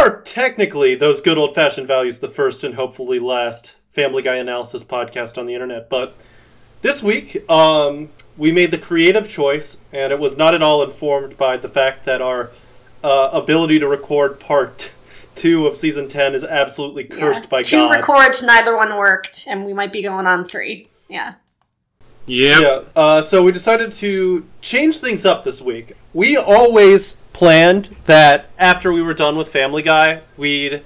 are technically those good old fashioned values, the first and hopefully last Family Guy analysis podcast on the internet. But this week, um, we made the creative choice, and it was not at all informed by the fact that our uh, ability to record part two of season ten is absolutely cursed Yeah. by Two God. records, neither one worked, and we might be going on three. Yeah. Yep. Yeah. Uh, so we decided to change things up this week. We always planned that after we were done with Family Guy, we'd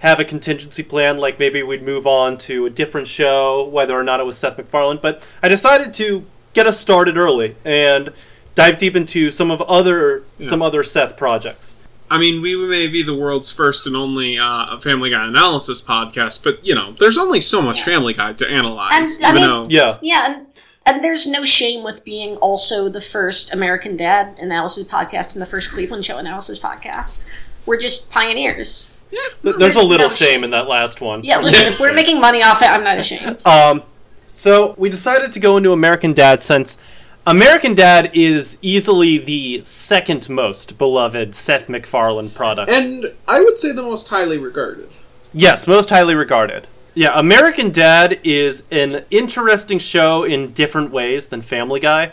have a contingency plan, like maybe we'd move on to a different show, whether or not it was Seth MacFarlane. But I decided to get us started early and dive deep into some of other some other Seth projects. I mean, we may be the world's first and only uh, Family Guy analysis podcast, but you know, there's only so much Yeah. Family Guy to analyze. And, I even mean- though- Yeah. Yeah, and and there's no shame with being also the first American Dad analysis podcast and the first Cleveland Show analysis podcast. We're just pioneers. yeah, Th- There's a little no shame shame. in that last one. Yeah, listen, if we're making money off it, I'm not ashamed. Um, so we decided to go into American Dad since American Dad is easily the second most beloved Seth MacFarlane product. and I would say the most highly regarded. yes, most highly regarded. Yeah, American Dad is an interesting show in different ways than Family Guy.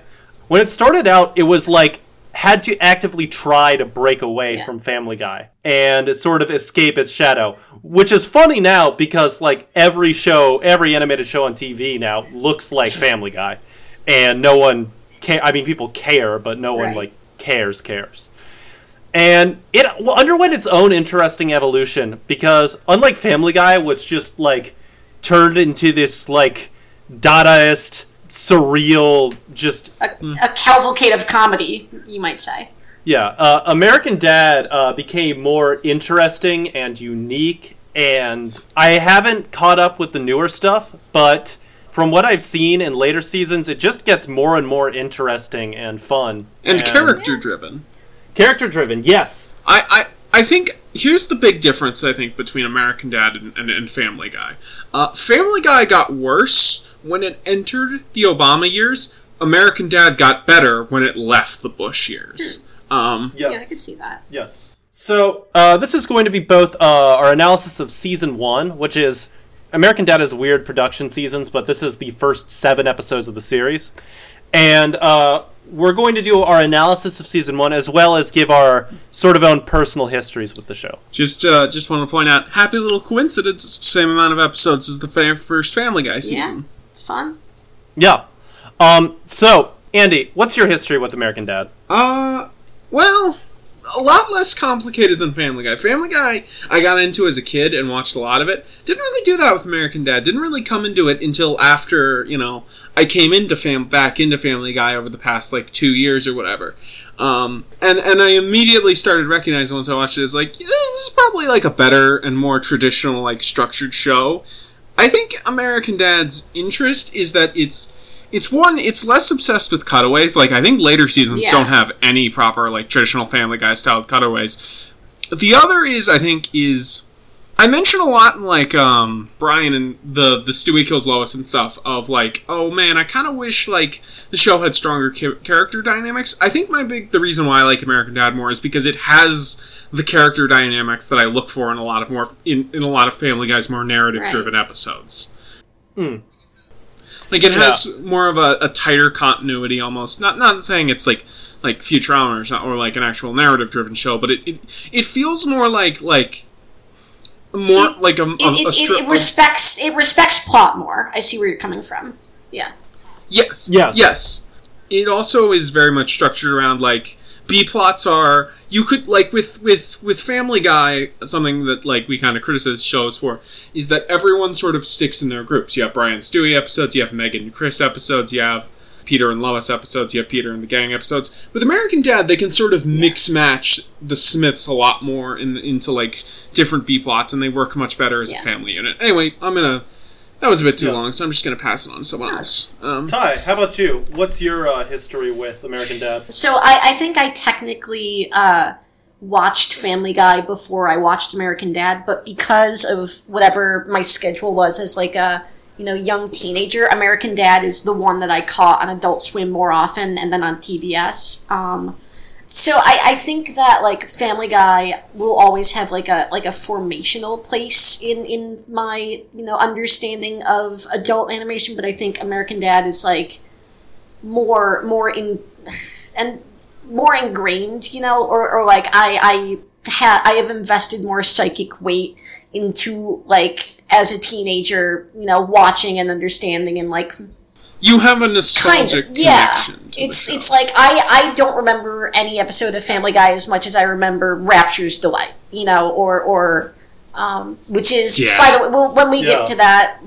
When it started out, it was like had to actively try to break away Yeah. from Family Guy and sort of escape its shadow, which is funny now because like every show, every animated show on TV now looks like Family Guy, and no one ca- I mean, people care, but no one Right. like cares cares. And it underwent its own interesting evolution because unlike Family Guy, which just like turned into this like Dadaist, surreal, just A, a cavalcade of comedy, you might say. yeah, uh, American Dad uh, became more interesting and unique, and I haven't caught up with the newer stuff, but from what I've seen in later seasons, it just gets more and more interesting and fun And character driven. Character driven. Yes, I, I, I think here's the big difference I think between American Dad and, and, and Family Guy. Uh, Family Guy got worse when it entered the Obama years. American Dad got better when it left the Bush years. Um, yes, Yeah, I could see that. Yes. So uh, this is going to be both uh, our analysis of season one, which is American Dad has weird production seasons, but this is the first seven episodes of the series, and uh, we're going to do our analysis of season one as well as give our sort of own personal histories with the show. just uh, just want to point out, happy little coincidence. It's the same amount of episodes as the fa- first Family Guy season. Yeah, it's fun. Yeah. Um. So Andy, what's your history with American Dad? Uh, well, a lot less complicated than Family Guy. Family Guy, I got into as a kid and watched a lot of it. Didn't really do that with American Dad. Didn't really come into it until after you know I came into fam back into Family Guy over the past like two years or whatever. Um, and and I immediately started recognizing once I watched it as like yeah, this is probably like a better and more traditional like structured show. I think American Dad's interest is that it's it's one it's less obsessed with cutaways. Like I think later seasons Yeah. don't have any proper like traditional Family Guy style cutaways. The other is I think is I mention a lot in like um Brian and the the Stewie kills Lois and stuff of like oh man I kind of wish like the show had stronger cha- character dynamics. I think my big the reason why I like American Dad more is because it has the character dynamics that I look for in a lot of more in, in a lot of Family Guy's more narrative driven episodes. Hmm. Like it has more of a, a tighter continuity almost. Not not saying it's like like Futurama or, something, or like an actual narrative driven show, but it, it it feels more like like more It- like a, a, It, it, a stri- it, it respects it respects plot more. I see where you're coming from. Yeah. Yes. Yes. Yes. It also is very much structured around like B plots are you could like with with with Family Guy something that like we kind of criticize shows for is that everyone sort of sticks in their groups. You have Brian Stewie episodes, you have Megan and Chris episodes, you have Peter and Lois episodes, you have Peter and the Gang episodes. With American Dad, they can sort of mix match the Smiths a lot more in, into like different B plots, and they work much better as Yeah. a family unit. Anyway, I'm gonna. That was a bit too Yeah. long, so I'm just gonna pass it on to someone No, else. Um, Ty, how about you? What's your uh, history with American Dad? So I, I think I technically uh, watched Family Guy before I watched American Dad, but because of whatever my schedule was as like a you know young teenager, American Dad is the one that I caught on Adult Swim more often, and then on TBS. Um, So I, I think that like Family Guy will always have like a like a formational place in in my you know understanding of adult animation, but I think American Dad is like more more in and more ingrained, you know, or, or like I I ha- I have invested more psychic weight into like as a teenager, you know, watching and understanding and like You have a nostalgic kind of yeah. To it's the show. it's like i i don't remember any episode of family guy as much as i remember rapture's delight you know or or um, which is Yeah. by the way well, when we Yeah. get to that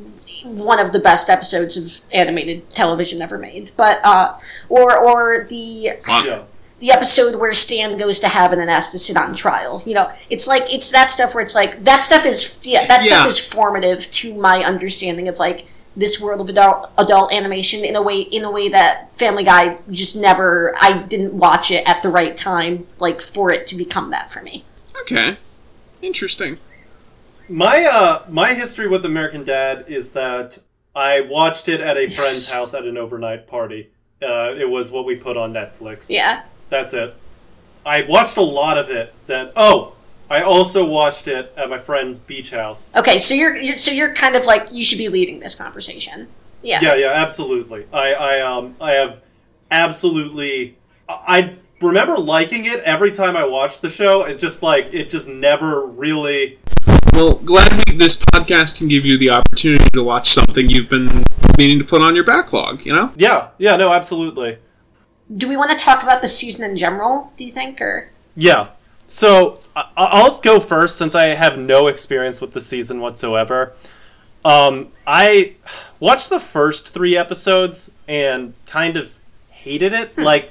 one of the best episodes of animated television ever made but uh or or the Yeah. the episode where Stan goes to heaven and has to sit on trial. You know, it's like it's that stuff where it's like that stuff is yeah that stuff is formative to my understanding of like this world of adult adult animation in a way in a way that Family Guy just never I didn't watch it at the right time like for it to become that for me. Okay. Interesting. My uh my history with American Dad is that I watched it at a friend's house at an overnight party. Uh, it was what we put on Netflix. Yeah. That's it. I watched a lot of it. Then oh, I also watched it at my friend's beach house. Okay, so you're, you're so you're kind of like you should be leading this conversation. Yeah. Yeah, yeah, absolutely. I, I, um, I have absolutely. I I remember liking it every time I watched the show. It's just like it just never really. Well, glad we, this podcast can give you the opportunity to watch something you've been meaning to put on your backlog. You know. Yeah, yeah, no, absolutely. Do we want to talk about the season in general? Do you think or Yeah. So I'll go first since I have no experience with the season whatsoever. Um, I watched the first three episodes and kind of hated it. Like,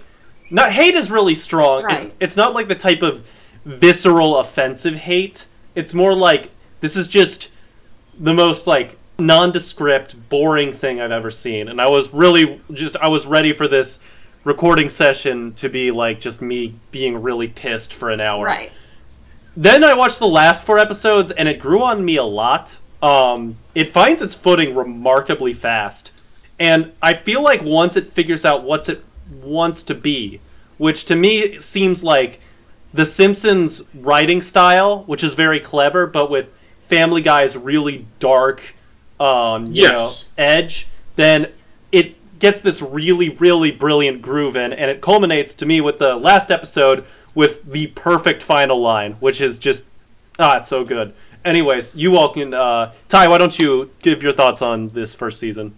not hate is really strong. It's Right. it's not like the type of visceral offensive hate. It's more like this is just the most like nondescript, boring thing I've ever seen. And I was really just I was ready for this recording session to be like just me being really pissed for an hour. right? Then I watched the last four episodes and it grew on me a lot. Um, it finds its footing remarkably fast. And I feel like once it figures out what it wants to be, which to me seems like the Simpsons writing style, which is very clever, but with Family Guy's really dark, um, you Yes. know, edge, then it gets this really, really brilliant groove in, and it culminates to me with the last episode with the perfect final line, which is just ah, it's so good. Anyways, you all can. Uh, Ty, why don't you give your thoughts on this first season?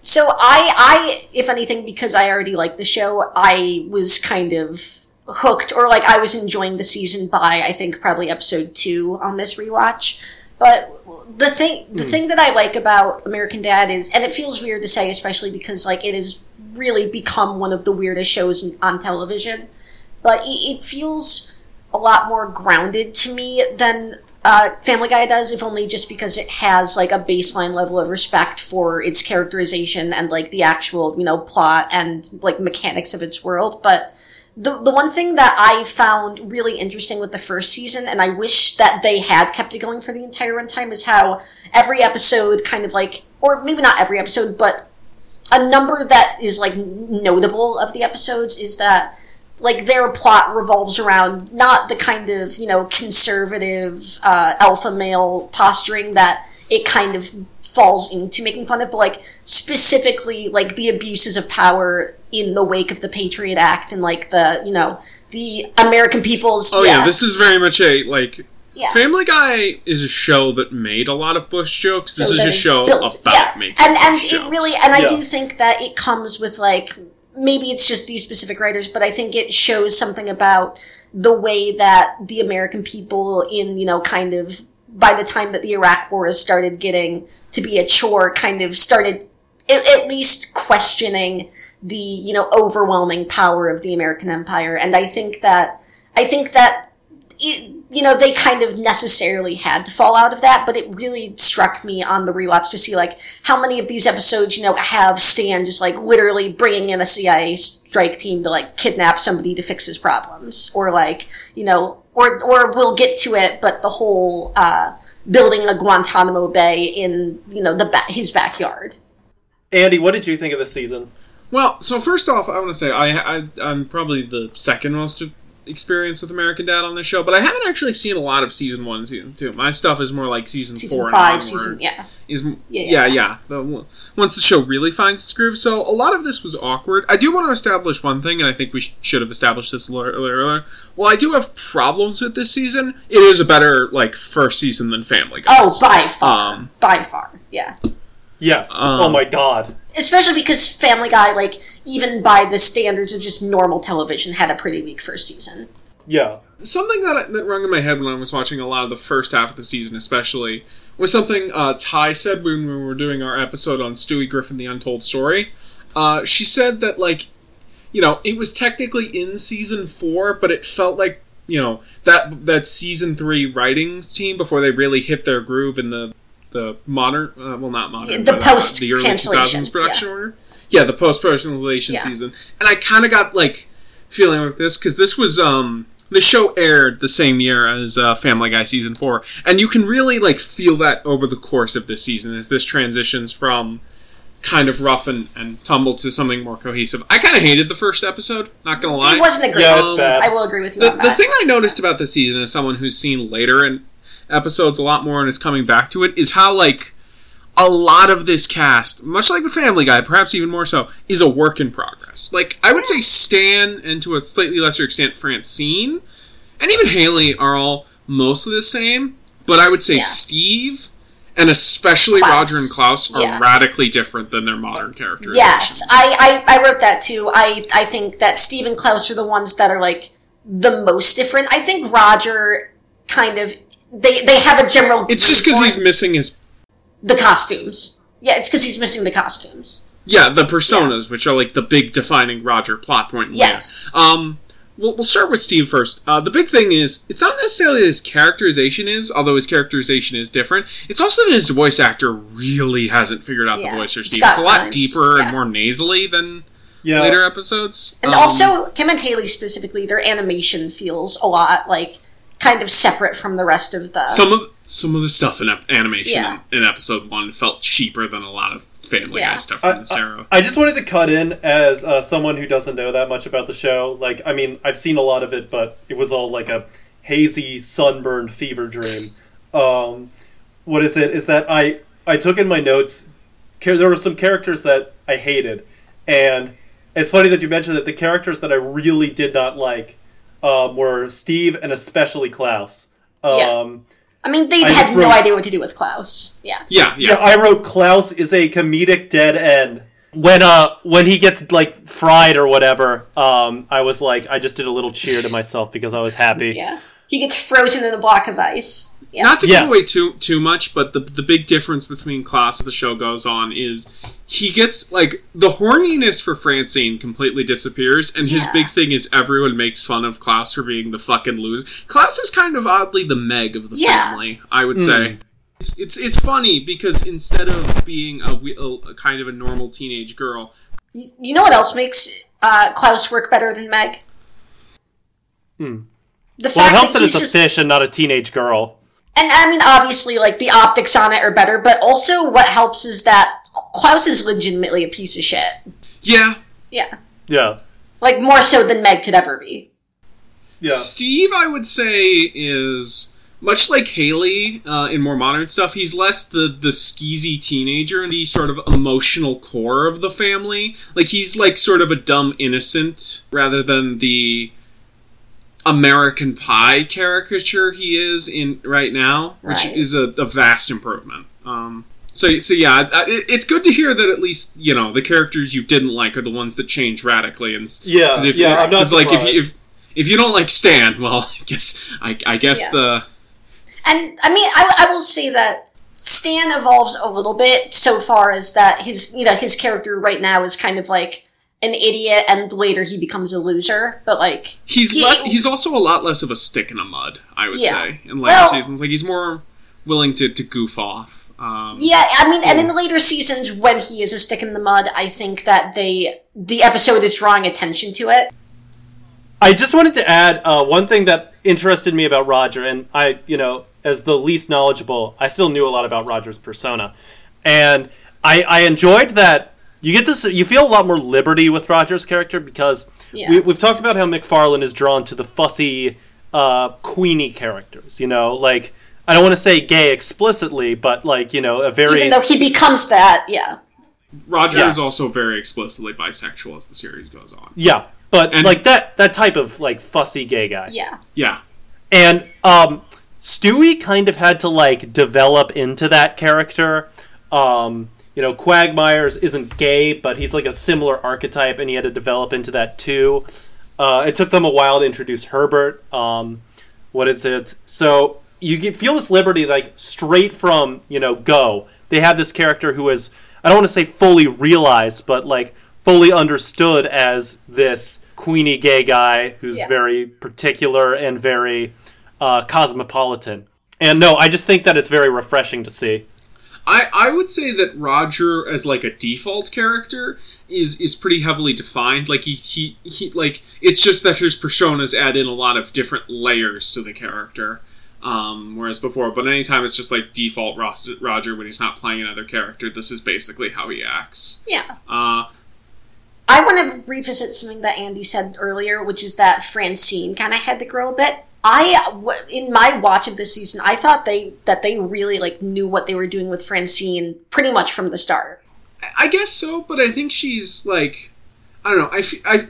So I, I, if anything, because I already liked the show, I was kind of hooked, or like I was enjoying the season by I think probably episode two on this rewatch. But the thing, the thing that I like about American Dad is, and it feels weird to say, especially because like it has really become one of the weirdest shows on television. But it, it feels a lot more grounded to me than uh, Family Guy does, if only just because it has like a baseline level of respect for its characterization and like the actual, you know, plot and like mechanics of its world. But the the one thing that I found really interesting with the first season, and I wish that they had kept it going for the entire runtime, is how every episode kind of like, or maybe not every episode, but a number that is like notable of the episodes is that like their plot revolves around not the kind of you know conservative uh, alpha male posturing that it kind of falls into making fun of but like specifically like the abuses of power in the wake of the patriot act and like the you know the american people's Oh yeah, this is very much a like. yeah. Family Guy is a show that made a lot of Bush jokes. This So is a show built- about yeah. making and and Bush it jokes. really and I do think that it comes with like maybe it's just these specific writers, but I think it shows something about the way that the American people in you know kind of by the time that the Iraq War has started getting to be a chore, kind of started at, at least questioning the you know overwhelming power of the American empire, and I think that I think that you know they kind of necessarily had to fall out of that but it really struck me on the rewatch to see like how many of these episodes you know have stan just like literally bringing in a cia strike team to like kidnap somebody to fix his problems. Or like you know or or we'll get to it but the whole uh building a guantanamo bay in you know the ba- his backyard Andy, what did you think of the season? Well, so first off, I want to say I, I I'm probably the second most experience with American Dad on this show, but I haven't actually seen a lot of season one, season two. My stuff is more like season, Season four five, and season yeah. is Yeah, yeah yeah. yeah, The- once the show really finds its groove so a lot of this was awkward i do want to establish one thing and i think we sh- should have established this ear- earlier Well, i do have problems with this season it is a better like first season than family guy Oh, by far, Um, by far, yeah. Yes. Um, oh my god. Especially because Family Guy, like even by the standards of just normal television, had a pretty weak first season. Yeah. something that, that rung in my head when i was watching a lot of the first half of the season especially was something uh, ty said when we were doing our episode on stewie griffin the untold story uh, she said that like you know it was technically in season four but it felt like you know that that season three writings team before they really hit their groove in the the modern uh, well not modern the but, uh, post the early 2000s production order yeah the post personalization Yeah. season and i kind of got like feeling with this because this was um the show aired the same year as uh, Family Guy season four, and you can really like feel that over the course of this season as this transitions from kind of rough and, and tumble to something more cohesive. I kind of hated the first episode, not gonna lie. It wasn't a great. Yeah, it's sad. I will agree with you the, on the thing I noticed about this season as someone who's seen later in episodes a lot more and is coming back to it is how like a lot of this cast, much like the Family Guy, perhaps even more so, is a work in progress. Like I would say Stan and to a slightly lesser extent Francine and even Haley are all mostly the same, but I would say Yeah. Steve and especially Klaus. Roger and Klaus are Yeah. radically different than their modern characters. Yes, I, I I wrote that too. I I think that Steve and Klaus are the ones that are like the most different. I think Roger kind of they they have a general. It's just because he's missing his the costumes. Yeah, it's because he's missing the costumes. Yeah, the personas, which are like the big defining Roger plot point. Yes. there. Um, we'll, we'll start with Steve first. Uh, the big thing is, it's not necessarily that his characterization is, although his characterization is different. It's also that his voice actor really hasn't figured out Yeah. the voice for Steve. Scott it's a lot Grimes, deeper yeah. and more nasally than Yeah. later episodes. And Um, also, Kim and Haley specifically, their animation feels a lot like kind of separate from the rest of the. some of some of the stuff in ep- animation Yeah. in, in episode one felt cheaper than a lot of Family Yeah. Guy stuff I, from this era. I- I just wanted to cut in as uh, someone who doesn't know that much about the show. Like, I mean, I've seen a lot of it, but it was all like a hazy, sunburned fever dream. Um, what is it? Is that I I took in my notes. There were some characters that I hated, and it's funny that you mentioned that the characters that I really did not like um, were Steve and especially Klaus. Um, Yeah. I mean, they I had just no wrote- idea what to do with Klaus. Yeah. yeah, yeah, Yeah, I wrote Klaus is a comedic dead end. When uh when he gets like fried or whatever, um, I was like I just did a little cheer to myself because I was happy. Yeah. He gets frozen in a block of ice. Yeah. Not to Yes. give away too too much, but the the big difference between Klaus as the show goes on is he gets like the horniness for Francine completely disappears, and his big thing is everyone makes fun of Klaus for being the fucking loser. Klaus is kind of oddly the Meg of the Yeah. family, I would Hmm. say. It's, it's it's funny because instead of being a, a, a kind of a normal teenage girl, You you know what else makes uh, Klaus work better than Meg? Hmm. The Well, it fact helps that that he's it's a just, fish and not a teenage girl. And I mean, obviously, like the optics on it are better, but also what helps is that Klaus is legitimately a piece of shit. yeah, Yeah, Yeah, like more so than Meg could ever be. yeah. Steve, I would say, is much like Haley uh, in more modern stuff. He's less the the skeezy teenager and the sort of emotional core of the family. Like he's like sort of a dumb innocent rather than the American Pie caricature he is in right now, which Right. is a, a vast improvement. Um, so, so yeah, it, it's good to hear that at least you know the characters you didn't like are the ones that change radically, and Yeah, 'Cause if, yeah, I'm not because, like if you, if if you don't like Stan, well, I guess I, I guess Yeah. the And I mean, I, I will say that Stan evolves a little bit so far as that his you know his character right now is kind of like an idiot, and later he becomes a loser. But like, he's He- le- he's also a lot less of a stick in the mud. I would Yeah. say in later Well- seasons, like he's more willing to, to goof off. Um, yeah, I mean, and in the later seasons when he is a stick in the mud, I think that they the episode is drawing attention to it. I just wanted to add uh, one thing that interested me about Roger, and I, you know, as the least knowledgeable, I still knew a lot about Roger's persona, and I, I enjoyed that you get to you feel a lot more liberty with Roger's character because Yeah. we, we've talked about how MacFarlane is drawn to the fussy, uh, queenie characters. You know, like I don't want to say gay explicitly, but like you know, a very Even though he becomes that, yeah. Roger Yeah. is also very explicitly bisexual as the series goes on. yeah, but And- like that that type of like fussy gay guy. Yeah. Yeah. And um, Stewie kind of had to like develop into that character. Um, you know, Quagmires isn't gay, but he's like a similar archetype, and he had to develop into that too. Uh, it took them a while to introduce Herbert. Um, what is it? So you get, feel this liberty like straight from you know Go. They have this character who is I don't want to say fully realized, but like fully understood as this queenie gay guy who's Yeah. very particular and very uh, cosmopolitan. And no, I just think that it's very refreshing to see. I, I would say that Roger as like a default character is is pretty heavily defined. Like he, he, he like it's just that his personas add in a lot of different layers to the character. Um, whereas before, but anytime it's just like default Roger when he's not playing another character, this is basically how he acts. Yeah. Uh, I want to revisit something that Andy said earlier, which is that Francine kind of had to grow a bit. I, in my watch of this season, I thought they that they really like knew what they were doing with Francine pretty much from the start. I guess so, but I think she's like, I don't know. I, I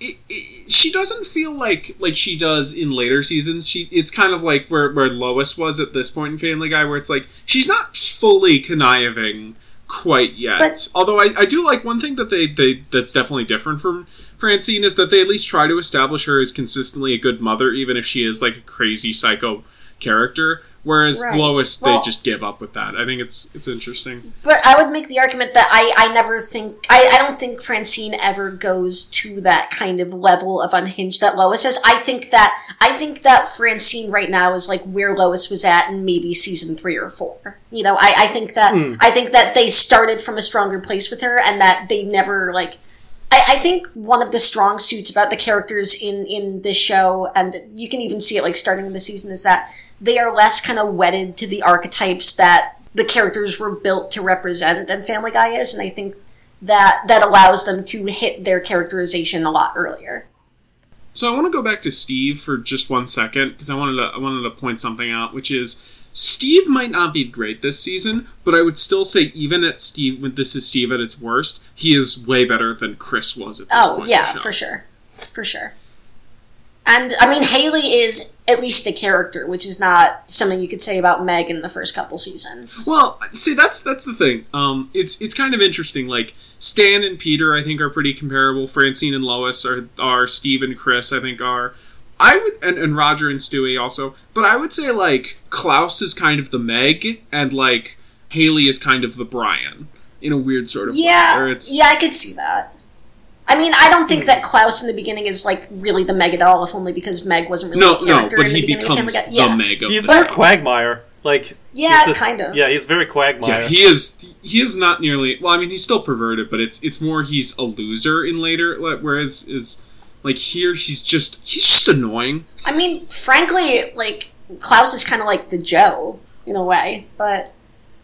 it, it, she doesn't feel like like she does in later seasons. She it's kind of like where where Lois was at this point in Family Guy, where it's like she's not fully conniving quite yet. But- Although I, I do like one thing that they, they that's definitely different from Francine is that they at least try to establish her as consistently a good mother, even if she is like a crazy psycho character. Whereas Right. Lois, Well- they just give up with that. I think it's it's interesting. But I would make the argument that I, I never think I, I don't think Francine ever goes to that kind of level of unhinged that Lois is. I think that I think that Francine right now is like where Lois was at in maybe season three or four. You know, I, I think that Hmm. I think that they started from a stronger place with her and that they never like I, I think one of the strong suits about the characters in in this show, and you can even see it like starting in the season, is that they are less kind of wedded to the archetypes that the characters were built to represent than Family Guy is, and I think that that allows them to hit their characterization a lot earlier. So I want to go back to Steve for just one second because I wanted to I wanted to point something out, which is Steve might not be great this season, but I would still say even at Steve when this is Steve at its worst, he is way better than Chris was at this Oh point. in yeah, for sure, for sure. And I mean, Haley is at least a character, which is not something you could say about Meg in the first couple seasons. Well, see that's that's the thing. Um, it's it's kind of interesting. Like Stan and Peter, I think are pretty comparable. Francine and Lois are are Steve and Chris, I think are. I would and, and Roger and Stewie also, but I would say like Klaus is kind of the Meg, and like Haley is kind of the Brian in a weird sort of. Yeah, where it's- yeah, I could see that. I mean, I don't think hmm. that Klaus in the beginning is like really the Meg at all, if only because Meg wasn't really No, a no, but in the he beginning of becomes Family the Guy. Yeah, Meg of He's the very. Quagmire. Like yeah, he's this- kind of. Yeah, he's very Quagmire. Yeah, he is. He is not nearly. Well, I mean, he's still perverted, but it's it's more he's a loser in later. like, Whereas is like here, he's just he's just annoying. I mean, frankly, like Klaus is kind of like the Joe in a way, but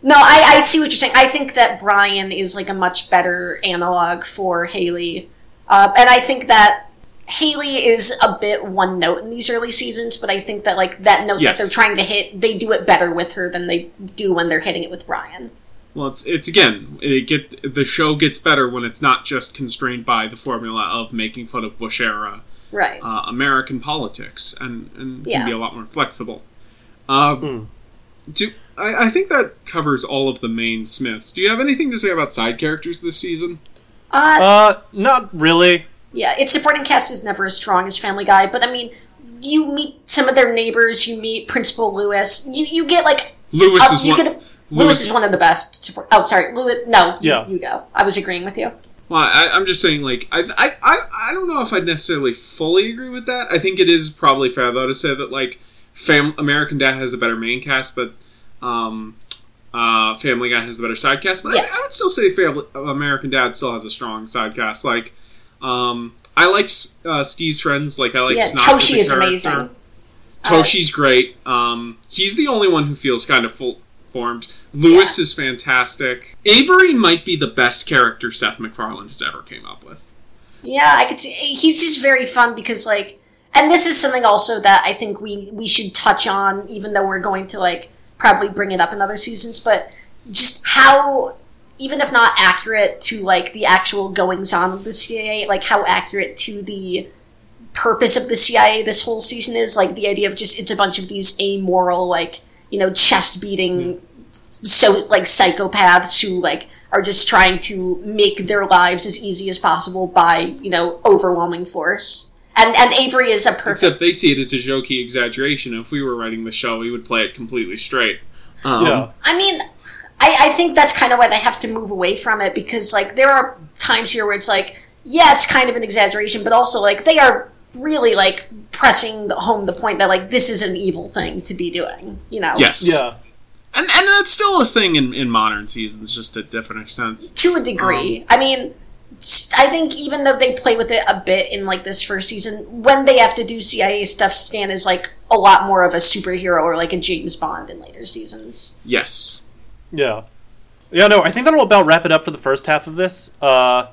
no, I, I see what you're saying. I think that Brian is like a much better analog for Haley, uh, and I think that Haley is a bit one note in these early seasons. But I think that like that note Yes. that they're trying to hit, they do it better with her than they do when they're hitting it with Brian. Well, it's it's again, it get the show gets better when it's not just constrained by the formula of making fun of Bush era Right. uh, American politics, and and Yeah. can be a lot more flexible. Uh, Mm. Do I, I think that covers all of the main Smiths. Do you have anything to say about side characters this season? Uh, Uh, not really. Yeah, its supporting cast is never as strong as Family Guy, but I mean, you meet some of their neighbors. You meet Principal Lewis. You you get like Lewis uh, is you one. get Lewis is one of the best support. Oh, sorry, Lewis. No, you, Yeah. you go. I was agreeing with you. Well, I, I'm just saying, like, I, I, I, I don't know if I'd necessarily fully agree with that. I think it is probably fair though to say that like, Fam- American Dad has a better main cast, but um, uh, Family Guy has the better side cast. But Yeah. I, I would still say Family, American Dad still has a strong side cast. Like, um, I like uh, Steve's friends. Like, I like yeah, Snot Toshi is character. amazing. Uh, Toshi's great. Um, he's the only one who feels kind of full performed. Lewis Yeah. is fantastic. Avery might be the best character Seth MacFarlane has ever came up with. Yeah, I could see. He's just very fun because, like, and this is something also that I think we we should touch on, even though we're going to like probably bring it up in other seasons. But just how, even if not accurate to like the actual goings on of the CIA, like how accurate to the purpose of the CIA this whole season is. Like the idea of just it's a bunch of these amoral, like you know, chest beating, so like psychopaths who like are just trying to make their lives as easy as possible by you know overwhelming force. And and Avery is a perfect. Except they see it as a jokey exaggeration. If we were writing the show, we would play it completely straight. Um, yeah. I mean, I, I think that's kind of why they have to move away from it because like there are times here where it's like yeah, it's kind of an exaggeration, but also like they are really like pressing home the point that like this is an evil thing to be doing. You know. Yes. Yeah. And and that's still a thing in, in modern seasons, just to different extents. to a degree. I mean, I think even though they play with it a bit in like this first season, when they have to do CIA stuff, Stan is like a lot more of a superhero or like a James Bond in later seasons. Yes. Yeah. Yeah, no, I think that'll about wrap it up for the first half of this. Uh,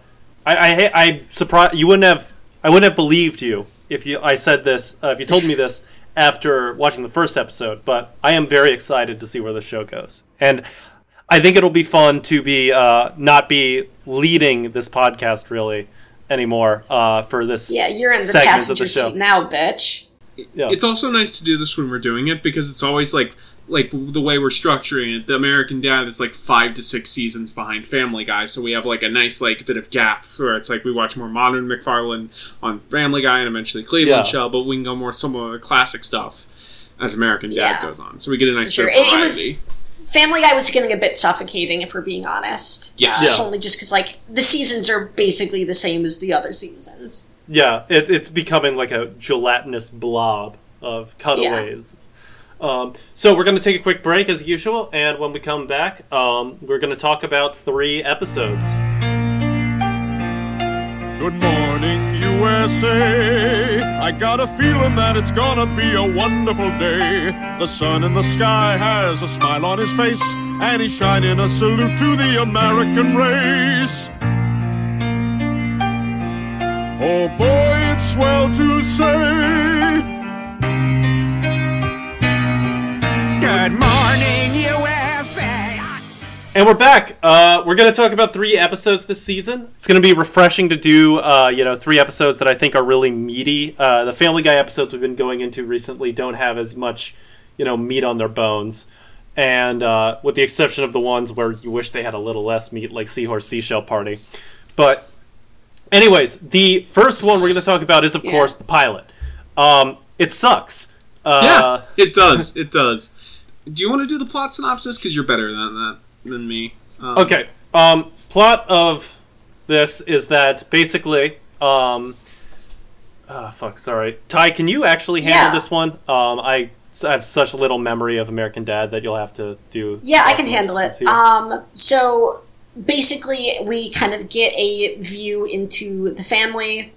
I, I, I surprised you wouldn't have, I wouldn't have believed you if you, I said this, uh, if you told me this after watching the first episode. But I am very excited to see where the show goes, and I think it'll be fun to be uh, not be leading this podcast really anymore uh, for this. Yeah, you're in the segment of passenger the show. seat now, bitch. Yeah. It's also nice to do this when we're doing it because it's always like like the way we're structuring it. The American Dad is like five to six seasons behind Family Guy, so we have like a nice like bit of gap where it's like we watch more modern MacFarlane on Family Guy and eventually Cleveland Yeah. Show, but we can go more some of the classic stuff as American Dad Yeah. goes on. So we get a nice Sure. bit of It- it was- variety. Family Guy was getting a bit suffocating, if we're being honest. Yes. Uh, Yeah. Only just because like the seasons are basically the same as the other seasons. Yeah, it, it's becoming like a gelatinous blob of cutaways. Um, so we're going to take a quick break as usual, and when we come back, um, we're going to talk about three episodes. Good morning, USA. I got a feeling that it's gonna be a wonderful day. The sun in the sky has a smile on his face, and he's shining a salute to the American race. Oh boy, it's swell to say. Good morning, USA. And we're back. Uh, we're going to talk about three episodes this season. It's going to be refreshing to do, uh, you know, three episodes that I think are really meaty. Uh, the Family Guy episodes we've been going into recently don't have as much, you know, meat on their bones. And uh, with the exception of the ones where you wish they had a little less meat, like Seahorse Seashell Party. But, anyways, the first one we're going to talk about is, of Yeah. course, the pilot. Um, it sucks. Uh, yeah, it does. It does. Do you want to do the plot synopsis? Because you're better than that than me. Um, Okay. Um, plot of this is that basically, um, ah, fuck, sorry, Ty, can you actually handle Yeah. this one? Um, I, I have such little memory of American Dad that you'll have to do. Yeah, I can handle it. here. Um, so basically, we kind of get a view into the family.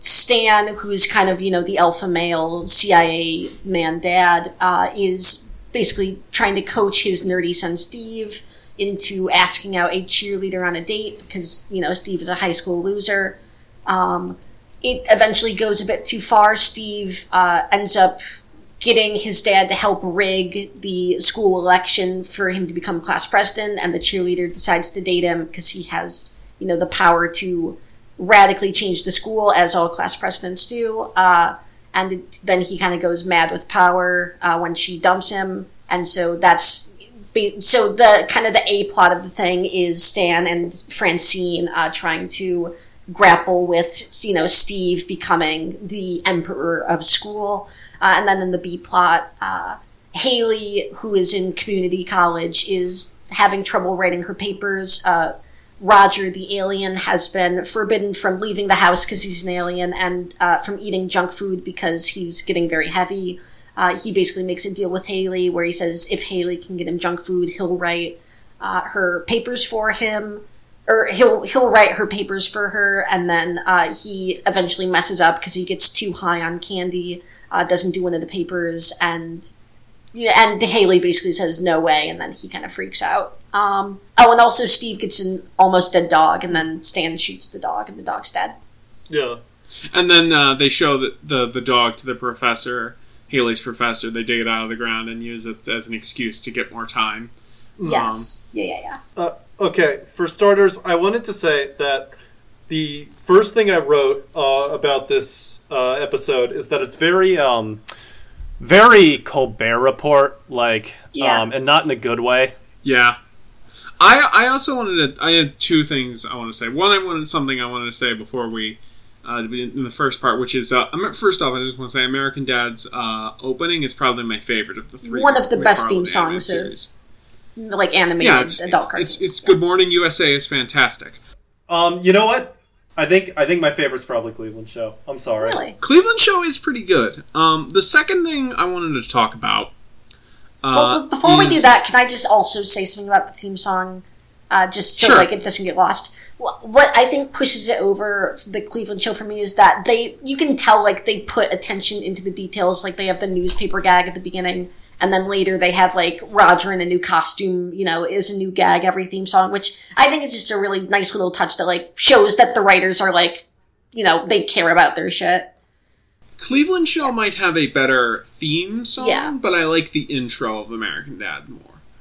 Stan, who's kind of you know the alpha male CIA man dad, uh, is basically trying to coach his nerdy son Steve into asking out a cheerleader on a date because you know Steve is a high school loser. Um, it eventually goes a bit too far. Steve uh, ends up getting his dad to help rig the school election for him to become class president, and the cheerleader decides to date him because he has, you know, the power to radically change the school, as all class presidents do. Uh, and then he kind of goes mad with power uh, when she dumps him, and so that's so the kind of the a plot of the thing is Stan and Francine uh, trying to grapple with you know Steve becoming the emperor of school, uh, and then in the B plot, uh, Haley, who is in community college, is having trouble writing her papers. Roger, the alien, has been forbidden from leaving the house because he's an alien and uh, from eating junk food because he's getting very heavy. Uh, he basically makes a deal with Haley where he says if Haley can get him junk food, he'll write uh, her papers for him, or he'll he'll write her papers for her, and then uh, he eventually messes up because he gets too high on candy, uh, doesn't do one of the papers, and and Haley basically says no way, and then he kind of freaks out. Um, oh, and also Steve gets an almost dead dog, and then Stan shoots the dog, and the dog's dead. Yeah. And then uh, they show the, the the dog to the professor, Haley's professor. They dig it out of the ground and use it as an excuse to get more time. Yes. yeah, yeah, yeah. Uh, okay, for starters, I wanted to say that the first thing I wrote uh, about this uh, episode is that it's very, um, very Colbert Report, like, Yeah. um, and not in a good way. Yeah. I I also wanted to. I had two things I want to say. One, I wanted something I wanted to say before we. Uh, in the first part, which is, uh, first off, I just want to say American Dad's uh, opening is probably my favorite of the three. One of the best theme animated songs series. of like animated Yeah, it's, adult cartoons. it's it's Good Morning USA is fantastic. Um, you know what? I think I think my favorite's probably Cleveland Show. I'm sorry. Really? Cleveland Show is pretty good. Um, the second thing I wanted to talk about. Uh, Well, but before we do that, can I just also say something about the theme song, uh, just so Sure. like it doesn't get lost? What I think pushes it over the Cleveland show for me is that they you can tell like they put attention into the details. Like they have the newspaper gag at the beginning, and then later they have like Roger in a new costume. You know, is a new gag every theme song, which I think is just a really nice little touch that like shows that the writers are like, you know, they care about their shit. Cleveland Show might have a better theme song, Yeah. but I like the intro of American Dad more.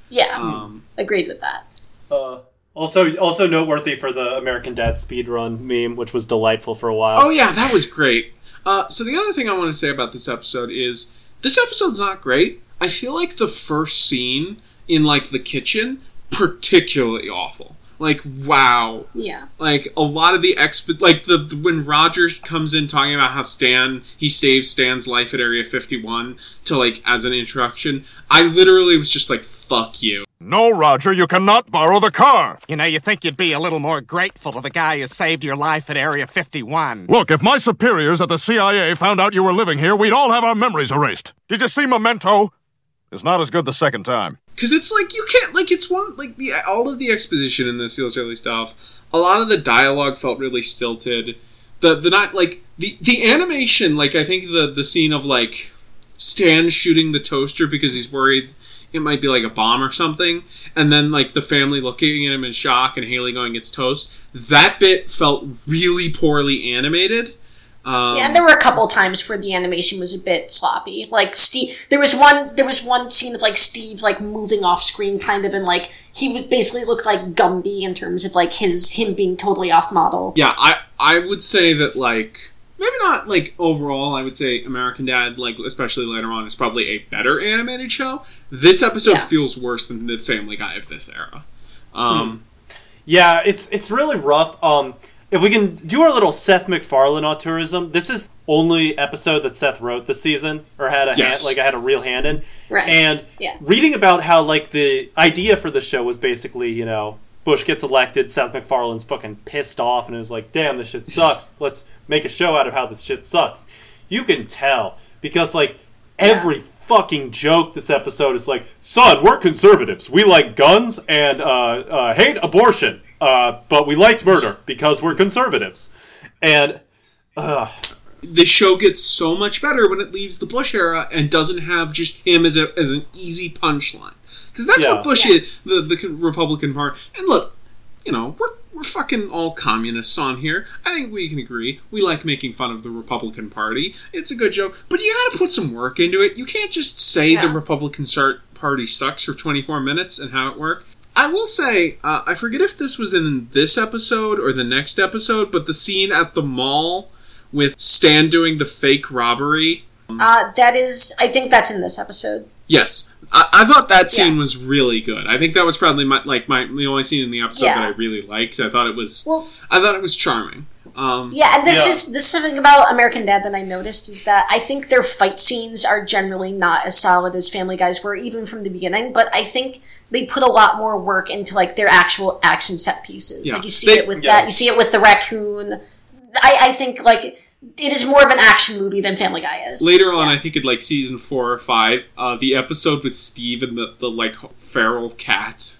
Yeah, Um, agreed with that. Uh, also, also noteworthy for the American Dad speedrun meme, which was delightful for a while. oh yeah, that was great. Uh, so the other thing I want to say about this episode is this episode's not great. I feel like the first scene in like the kitchen particularly awful. Like wow, Yeah. like a lot of the exp like the, the- when Rogers comes in talking about how Stan he saved Stan's life at Area 51 to like as an introduction, I literally was just like fuck you. No, Roger, you cannot borrow the car. You know, you think you'd be a little more grateful to the guy who saved your life at Area 51. Look, if my superiors at the CIA found out you were living here, we'd all have our memories erased. Did you see Memento? It's not as good the second time. Cuz it's like you can't like it's one like the all of the exposition in this feels early stuff. A lot of the dialogue felt really stilted. The the not like the the animation like I think the the scene of like Stan shooting the toaster because he's worried it might be like a bomb or something, and then like the family looking at him in shock and Haley going it's toast. That bit felt really poorly animated. Um, Yeah, and there were a couple times where the animation was a bit sloppy. Like Steve, there was one, there was one scene of like Steve like moving off screen, kind of, and like he was basically looked like Gumby in terms of like his him being totally off model. yeah, I I would say that like maybe not like overall. I would say American Dad, like especially later on, is probably a better animated show. This episode Yeah. feels worse than the Family Guy of this era. Um, Yeah, it's it's really rough. Um, if we can do our little Seth MacFarlane auteurism, this is only episode that Seth wrote this season or had a hand, like I had a real hand in. Right. And Yeah. reading about how like the idea for the show was basically, you know, Bush gets elected, Seth MacFarlane's fucking pissed off and is like, "Damn, this shit sucks. Let's make a show out of how this shit sucks." You can tell because like every fucking joke this episode is like, "Son, we're conservatives. We like guns and uh, uh, hate abortion, uh, but we like murder because we're conservatives." And uh, the show gets so much better when it leaves the Bush era and doesn't have just him as a as an easy punchline. Because that's Yeah. what Bush Yeah. is, the the Republican Party. And look, you know, we're we're fucking all communists on here. I think we can agree. We like making fun of the Republican Party. It's a good joke, but you got to put some work into it. You can't just say the Republican start Party sucks for 24 minutes and have it work. I will say, uh, I forget if this was in this episode or the next episode, but the scene at the mall with Stan doing the fake robbery. Uh, that is, I think that's in this episode. Yes, I, I thought that scene Yeah. was really good. I think that was probably my like my the only scene in the episode Yeah. that I really liked. I thought it was Well, I thought it was charming. Um, yeah, and this Yeah. is this is something about American Dad that I noticed is that I think their fight scenes are generally not as solid as Family Guys were even from the beginning. But I think they put a lot more work into like their actual action set pieces. Yeah. Like you see They- it with yeah. that, you see it with the raccoon. I, I think like it is more of an action movie than Family Guy is. Later on, Yeah. I think in like season four or five, uh, the episode with Steve and the, the like feral cat,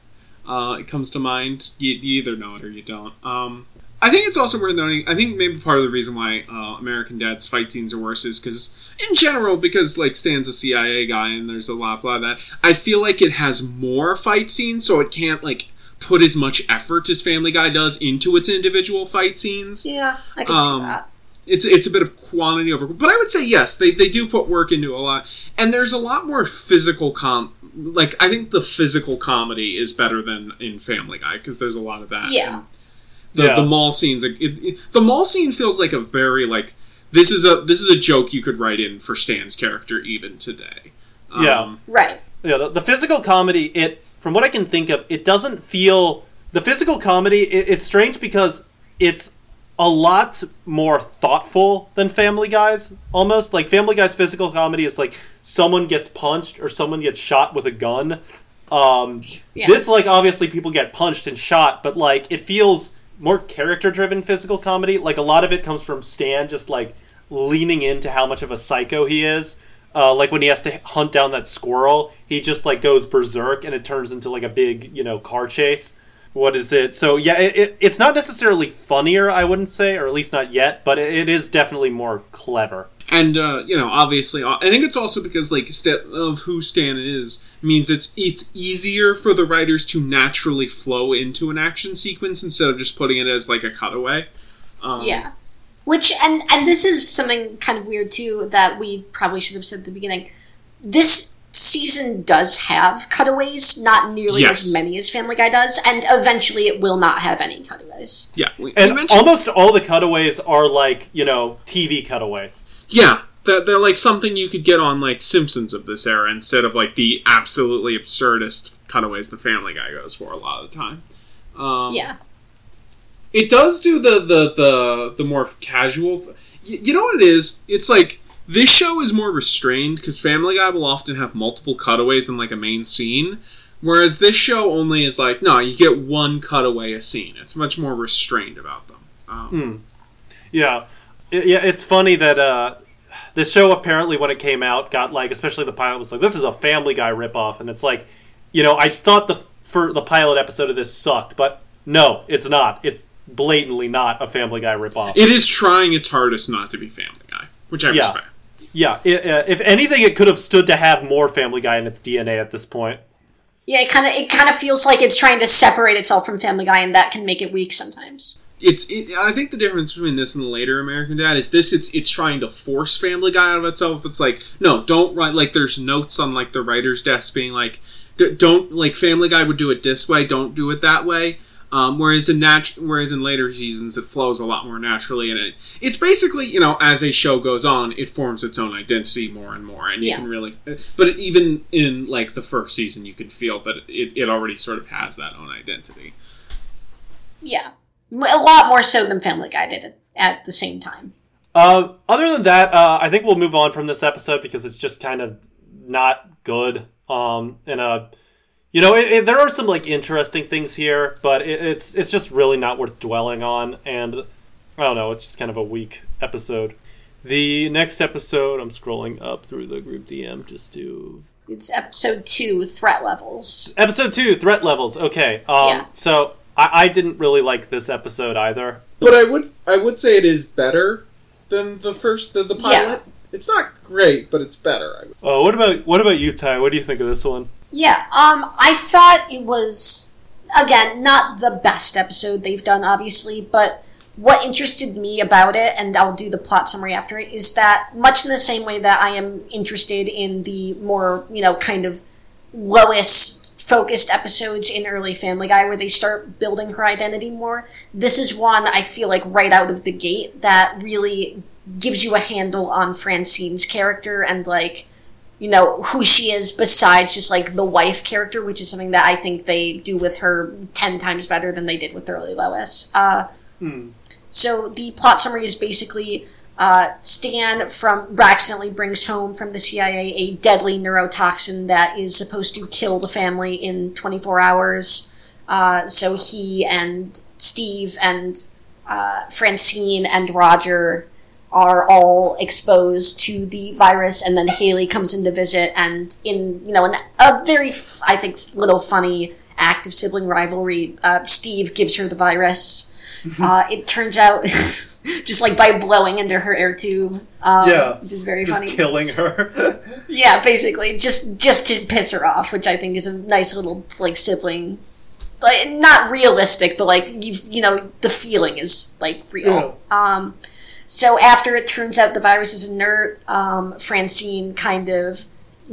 uh, it comes to mind. You, you either know it or you don't. Um, I think it's also worth noting. I think maybe part of the reason why uh, American Dad's fight scenes are worse is because, in general, because like Stan's a CIA guy and there's a lot, blah, of that. I feel like it has more fight scenes, so it can't like put as much effort as Family Guy does into its individual fight scenes. Yeah, I can Um, see that. It's it's a bit of quantity over, but I would say yes, they they do put work into a lot, and there's a lot more physical com. Like I think the physical comedy is better than in Family Guy because there's a lot of that. Yeah. And the Yeah. the mall scenes. It, it, the mall scene feels like a very like this is a this is a joke you could write in for Stan's character even today. Um, Yeah. Right. Yeah, the, the physical comedy, it from what I can think of, it doesn't feel the physical comedy. It, it's strange because it's a lot more thoughtful than Family Guy's. Almost like Family Guy's physical comedy is like someone gets punched or someone gets shot with a gun. Um, Yeah. This like obviously people get punched and shot, but like it feels more character driven physical comedy. Like a lot of it comes from Stan just like leaning into how much of a psycho he is. Uh, like when he has to hunt down that squirrel, he just like goes berserk and it turns into like a big you know car chase. What is it? So yeah, it, it, it's not necessarily funnier, I wouldn't say, or at least not yet, but it, it is definitely more clever. and uh, you know obviously i think it's also because like st- of who stan is means it's it's easier for the writers to naturally flow into an action sequence instead of just putting it as like a cutaway um, Yeah. Which and and this is something kind of weird too that we probably should have said at the beginning. This season does have cutaways, not nearly Yes. as many as Family Guy does, and eventually it will not have any cutaways. yeah we, we And mentioned almost all the cutaways are like you know TV cutaways. yeah they're, they're like something you could get on like simpsons of this era instead of like the absolutely absurdist cutaways the family guy goes for a lot of the time um, Yeah. it does do the the the, the more casual y- you know what it is it's like this show is more restrained because family guy will often have multiple cutaways in like a main scene whereas this show only is like no you get one cutaway a scene it's much more restrained about them um, Yeah, I- yeah. It's funny that uh, this show apparently when it came out got like, especially the pilot was like, this is a Family Guy ripoff, and it's like, you know, I thought the for the pilot episode of this sucked, but no, it's not. It's blatantly not a Family Guy ripoff. it is trying its hardest not to be family guy which i Yeah. respect yeah, it, uh, if anything, it could have stood to have more Family Guy in its DNA at this point. Yeah, it kind of it kind of feels like it's trying to separate itself from Family Guy, and that can make it weak sometimes. it's it, I think the difference between this and the later American Dad is this it's it's trying to force Family Guy out of itself. It's like no, don't write like there's notes on like the writer's desk being like d- don't like Family Guy would do it this way, don't do it that way. Um, whereas in nat- whereas in later seasons it flows a lot more naturally and it it's basically you know as a show goes on it forms its own identity more and more and you Yeah. can really but even in like the first season you can feel that it, it already sort of has that own identity. Yeah, a lot more so than Family Guy did at, at the same time. Uh, other than that, uh, I think we'll move on from this episode because it's just kind of not good. Um, and uh, you know, it, it, there are some like interesting things here, but it, it's it's just really not worth dwelling on. And I don't know, it's just kind of a weak episode. The next episode, I'm scrolling up through the group DM just to It's episode two, threat levels. episode two, threat levels. Okay, um, Yeah. so I, I didn't really like this episode either. But I would I would say it is better than the first the, the pilot. Yeah. It's not great, but it's better. I would. Oh, what about what about you, Ty? What do you think of this one? Yeah, um, I thought it was again not the best episode they've done, obviously, but what interested me about it, and I'll do the plot summary after it, is that much in the same way that I am interested in the more, you know, kind of Lois focused episodes in early Family Guy where they start building her identity more. This is one I feel like right out of the gate that really gives you a handle on Francine's character and like you know who she is besides just like the wife character, which is something that I think they do with her ten times better than they did with early Lois. Uh, So the plot summary is basically uh, Stan from accidentally brings home from the CIA a deadly neurotoxin that is supposed to kill the family in 24 hours. Uh, so he and Steve and uh, Francine and Roger are all exposed to the virus, and then Haley comes in to visit, and in you know an, a very I think little funny act of sibling rivalry, uh, Steve gives her the virus. Uh, it turns out, just like by blowing into her air tube, um, Yeah. which is very Just funny. killing her. Yeah, basically, just just to piss her off, which I think is a nice little like sibling, like not realistic, but like you you know the feeling is like real. Um, so after it turns out the virus is inert, um, Francine kind of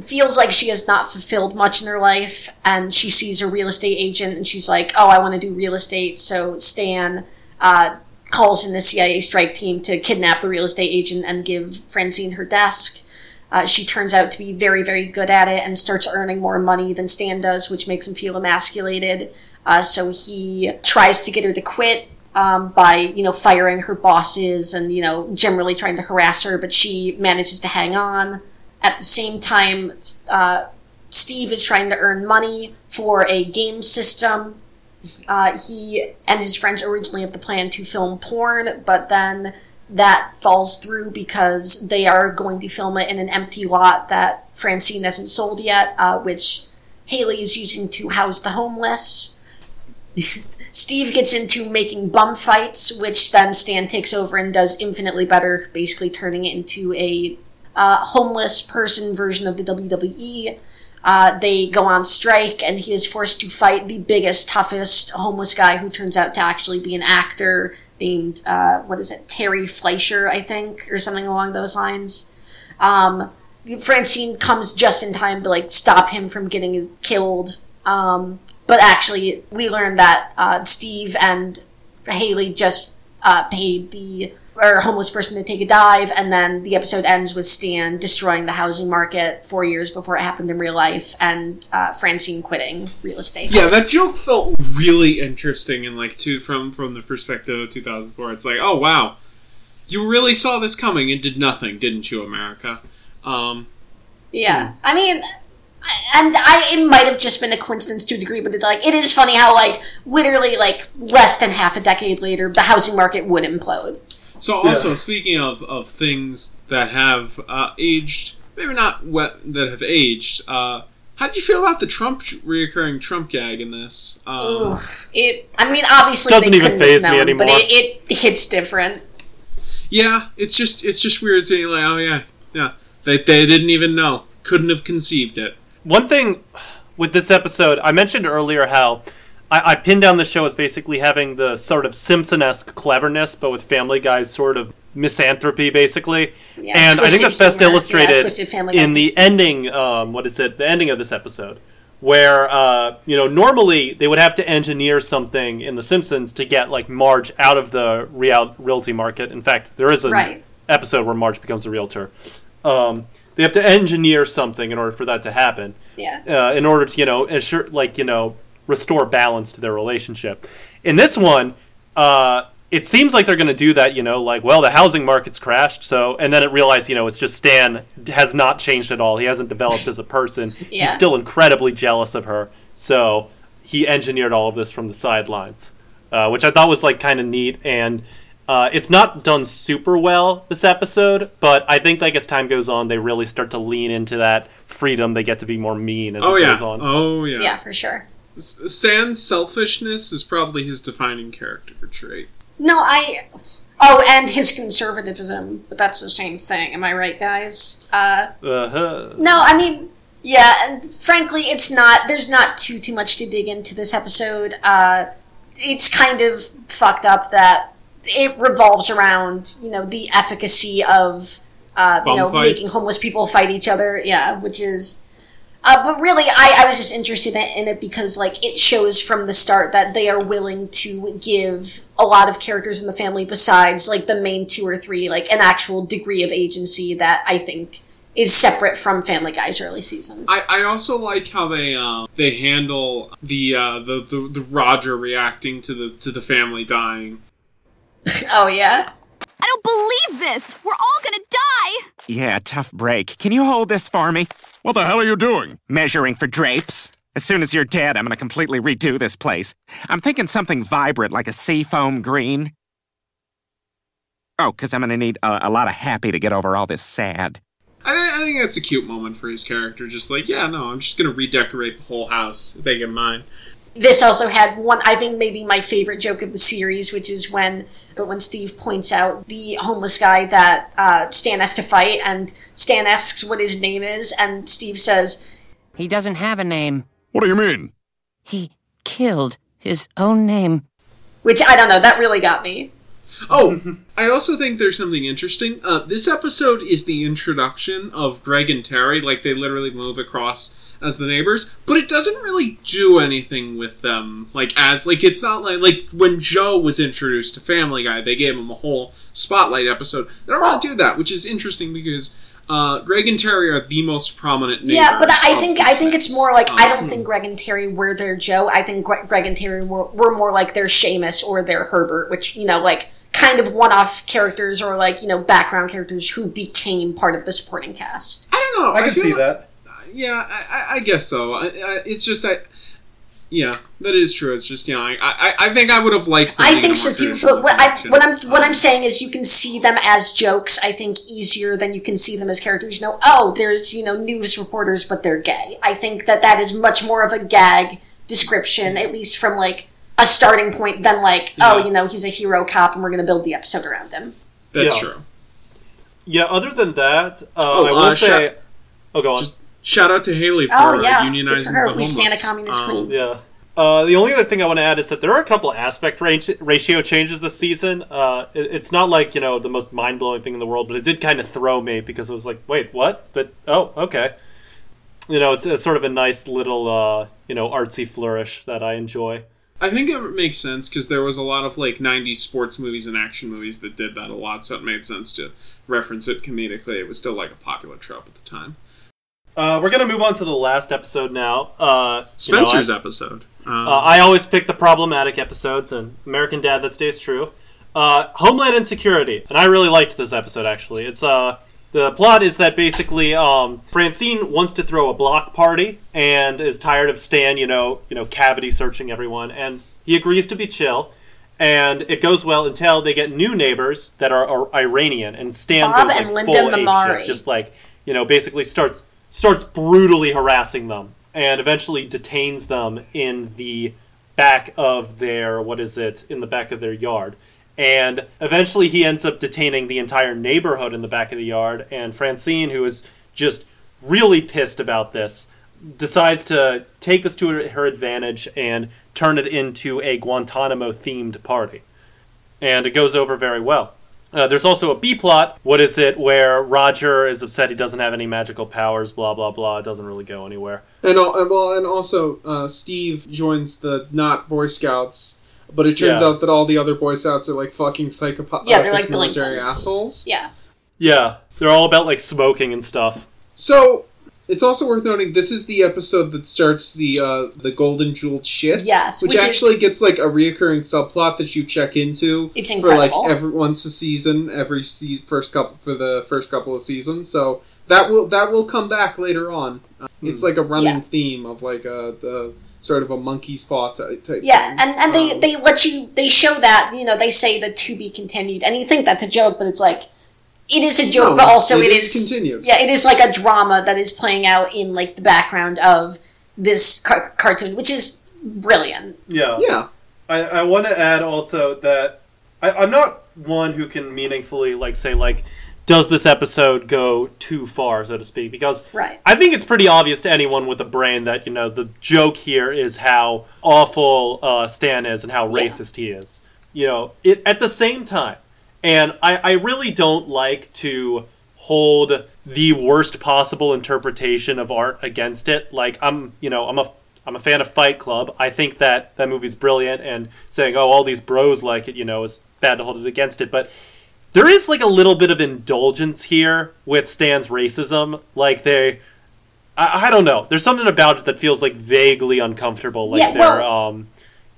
feels like she has not fulfilled much in her life, and she sees a real estate agent, and she's like, "Oh, I want to do real estate." So Stan. Uh, calls in the CIA strike team to kidnap the real estate agent and give Francine her desk. Uh, she turns out to be very, very good at it and starts earning more money than Stan does, which makes him feel emasculated. Uh, so he tries to get her to quit um, by, you know, firing her bosses and, you know, generally trying to harass her, but she manages to hang on. At the same time, uh, Steve is trying to earn money for a game system. Uh, he and his friends originally have the plan to film porn, but then that falls through because they are going to film it in an empty lot that Francine hasn't sold yet, uh, which Haley is using to house the homeless. Steve gets into making bum fights, which then Stan takes over and does infinitely better, basically turning it into a uh, homeless person version of the WWE. Uh, they go on strike, and he is forced to fight the biggest, toughest homeless guy who turns out to actually be an actor named, uh, what is it, Terry Fleischer, I think, or something along those lines. Um, Francine comes just in time to like stop him from getting killed. Um, but actually, we learned that uh, Steve and Haley just uh, paid the or homeless person to take a dive, and then the episode ends with Stan destroying the housing market four years before it happened in real life, and uh, Francine quitting real estate. Yeah, that joke felt really interesting and like to from from the perspective of 2004. It's like, oh wow, you really saw this coming and did nothing, didn't you, America? Um, Yeah, I mean, and I it might have just been a coincidence to a degree, but it's like it is funny how like literally like less than half a decade later, the housing market would implode. so also speaking of of things that have uh, aged, maybe not what that have aged. Uh, how did you feel about the Trump reoccurring Trump gag in this? Um, Ugh. It, I mean, obviously Doesn't they even couldn't have faze me anymore. but it, it hits different. Yeah, it's just it's just weird seeing like, oh yeah, yeah, they they didn't even know, couldn't have conceived it. One thing with this episode, I mentioned earlier how I, I pinned down the show as basically having the sort of Simpson-esque cleverness, but with Family Guy's sort of misanthropy, basically. Yeah, and I think that's best humor. Illustrated Guy in the ending. Um, what is it? The ending of this episode, where uh, you know normally they would have to engineer something in The Simpsons to get like Marge out of the real realty market. In fact, there is an Right. episode where Marge becomes a realtor. Um, they have to engineer something in order for that to happen Yeah. uh, in order to you know assure like you know restore balance to their relationship. In this one, uh, it seems like they're going to do that. You know, like well, the housing market's crashed, so and then it realized you know it's just Stan has not changed at all. He hasn't developed as a person. Yeah. He's still incredibly jealous of her, so he engineered all of this from the sidelines, uh, which I thought was like kind of neat and. Uh, it's not done super well this episode, but I think like as time goes on, they really start to lean into that freedom. They get to be more mean as Oh it yeah, goes on. oh yeah. Yeah, for sure. Stan's selfishness is probably his defining character trait. No, I. Oh, and his conservatism, but that's the same thing. Am I right, guys? Uh, Uh-huh. no, I mean, yeah. And frankly, it's not. There's not too too much to dig into this episode. Uh, it's kind of fucked up that it revolves around you know the efficacy of uh, you know fights. making homeless people fight each other. Yeah, which is. Uh, but really, I, I was just interested in, in it because, like, it shows from the start that they are willing to give a lot of characters in the family, besides like the main two or three, like an actual degree of agency that I think is separate from Family Guy's early seasons. I, I also like how they um, they handle the, uh, the the the Roger reacting to the to the family dying. oh yeah, I don't believe this! We're all gonna die! Yeah, tough break. Can you hold this for me? What the hell are you doing? Measuring for drapes. As soon as you're dead, I'm gonna completely redo this place. I'm thinking something vibrant like a seafoam green. Oh, because I'm gonna need a, a lot of happy to get over all this sad. I, I think that's a cute moment for his character. Just like, yeah, no, I'm just gonna redecorate the whole house, make it mine. This also had one, I think maybe my favorite joke of the series, which is when, when Steve points out the homeless guy that uh, Stan has to fight, and Stan asks what his name is, and Steve says, He doesn't have a name. What do you mean? He killed his own name. which I don't know, that really got me. Oh, I also think there's something interesting. Uh, this episode is the introduction of Greg and Terry. Like they literally move across as the neighbors, but it doesn't really do anything with them. Like as like it's not like like when Joe was introduced to Family Guy, they gave him a whole spotlight episode. They don't really do that, which is interesting because. Uh, Greg and Terry are the most prominent neighbors. Yeah, but I think I think it's more like I Um, don't think Greg and Terry were their Joe. I think Gre- Greg and Terry were, were more like their Seamus or their Herbert, which you know, like kind of one-off characters or like you know background characters who became part of the supporting cast. I don't know. I can see like- that. Yeah, I, I, I guess so. I, I, it's just I. Yeah, that is true. It's just you know I I, I think I would have liked. I think a so too. But what I, what I'm what Um, I'm saying is you can see them as jokes. I think easier than you can see them as characters. You know, oh, there's you know news reporters, but they're gay. I think that that is much more of a gag description, at least from like a starting point, than like oh, you know, he's a hero cop, and we're going to build the episode around him. That's Yeah. true. Yeah. Other than that, uh, Oh, I will uh, say. shout- oh, go on. Just- Shout out to Haley for Oh, yeah. Good unionizing for her. the We stand a communist Um, queen. Yeah. Uh, the only other thing I want to add is that there are a couple aspect range, ratio changes this season. Uh, it- it's not like you know the most mind blowing thing in the world, but it did kind of throw me because it was like, wait, what? But oh, okay. You know, it's, it's sort of a nice little uh, you know artsy flourish that I enjoy. I think it makes sense because there was a lot of like '90s sports movies and action movies that did that a lot, so it made sense to reference it comedically. It was still like a popular trope at the time. Uh, we're gonna move on to the last episode now. Uh, you know, I- Spencer's episode. Um, Uh, I always pick the problematic episodes, and American Dad that stays true. Uh, Homeland Insecurity, and I really liked this episode actually. It's uh the plot is that basically um, Francine wants to throw a block party and is tired of Stan, you know, you know, cavity searching everyone, and he agrees to be chill. And it goes well until they get new neighbors that are, are Iranian, and Stan Bob goes and Linda full ape shit, just like you know, basically starts starts brutally harassing them, and eventually detains them in the back of their what is it in the back of their yard. And eventually, he ends up detaining the entire neighborhood in the back of the yard. And Francine, who is just really pissed about this, decides to take this to her, advantage and turn it into a Guantanamo themed party. And it goes over very well. Uh, there's also a B plot. What is it? Where Roger is upset he doesn't have any magical powers. Blah blah blah. It doesn't really go anywhere. And al- well, and also uh, Steve joins the not Boy Scouts, but it turns Yeah. out that all the other Boy Scouts are like fucking psychopaths. Yeah, they're like military assholes. Yeah. Yeah, they're all about like smoking and stuff. So it's also worth noting this is the episode that starts the uh, the golden jeweled shit. Yes, which, which is- actually gets like a reoccurring subplot that you check into. It's incredible. for like every once a season, every se- first couple for the first couple of seasons. So that will that will come back later on. Uh, It's like a running Yeah. theme of like a the sort of a monkey spot type. type Yeah, thing. and, and they, Um, they let you they show that you know they say the to be continued, and you think that's a joke, but it's like it is a joke, No, but also it it is is continued. Yeah, it is like a drama that is playing out in like the background of this car- cartoon, which is brilliant. Yeah. yeah. I, I want to add also that I, I'm not one who can meaningfully like say like, does this episode go too far, so to speak? Because Right. I think it's pretty obvious to anyone with a brain that you know the joke here is how awful uh, Stan is and how Yeah. racist he is. You know, it at the same time, and I, I really don't like to hold the worst possible interpretation of art against it. Like I'm, you know, I'm a I'm a fan of Fight Club. I think that that movie's brilliant, and saying oh all these bros like it, you know, is bad to hold it against it. But there is like a little bit of indulgence here with Stan's racism. Like they, I, I don't know. There's something about it that feels like vaguely uncomfortable. Like Yeah, they're, well- um,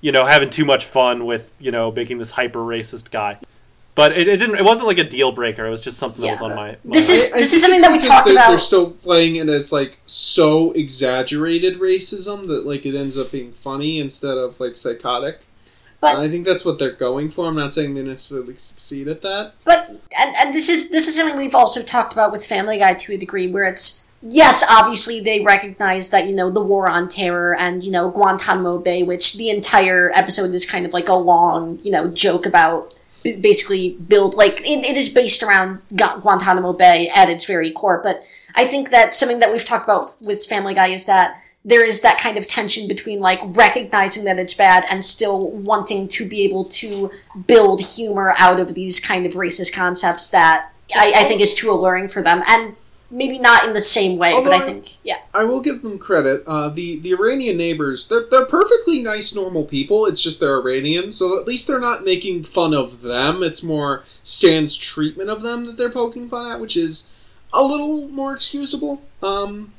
you know, having too much fun with you know making this hyper racist guy. But it, it didn't. It wasn't like a deal breaker. It was just something that was on my. my This mind. is- I- I this think is something that we because talked they're, about- They're still playing it as like so exaggerated racism that like it ends up being funny instead of like psychotic. But And I think that's what they're going for. I'm not saying they necessarily succeed at that. but and, and this is this is something we've also talked about with Family Guy to a degree, where it's yes, obviously they recognize that, you know, the war on terror and, you know, Guantanamo Bay, which the entire episode is kind of like a long, you know, joke about b- basically build, like, it, it is based around Guantanamo Bay at its very core. But I think that something that we've talked about with Family Guy is that there is that kind of tension between like recognizing that it's bad and still wanting to be able to build humor out of these kind of racist concepts that I, I think is too alluring for them. And maybe not in the same way, but I I- think, yeah. I will give them credit. Uh, the the Iranian neighbors, they're they're perfectly nice, normal people. It's just they're Iranian, so at least they're not making fun of them. It's more Stan's treatment of them that they're poking fun at, which is a little more excusable. Um,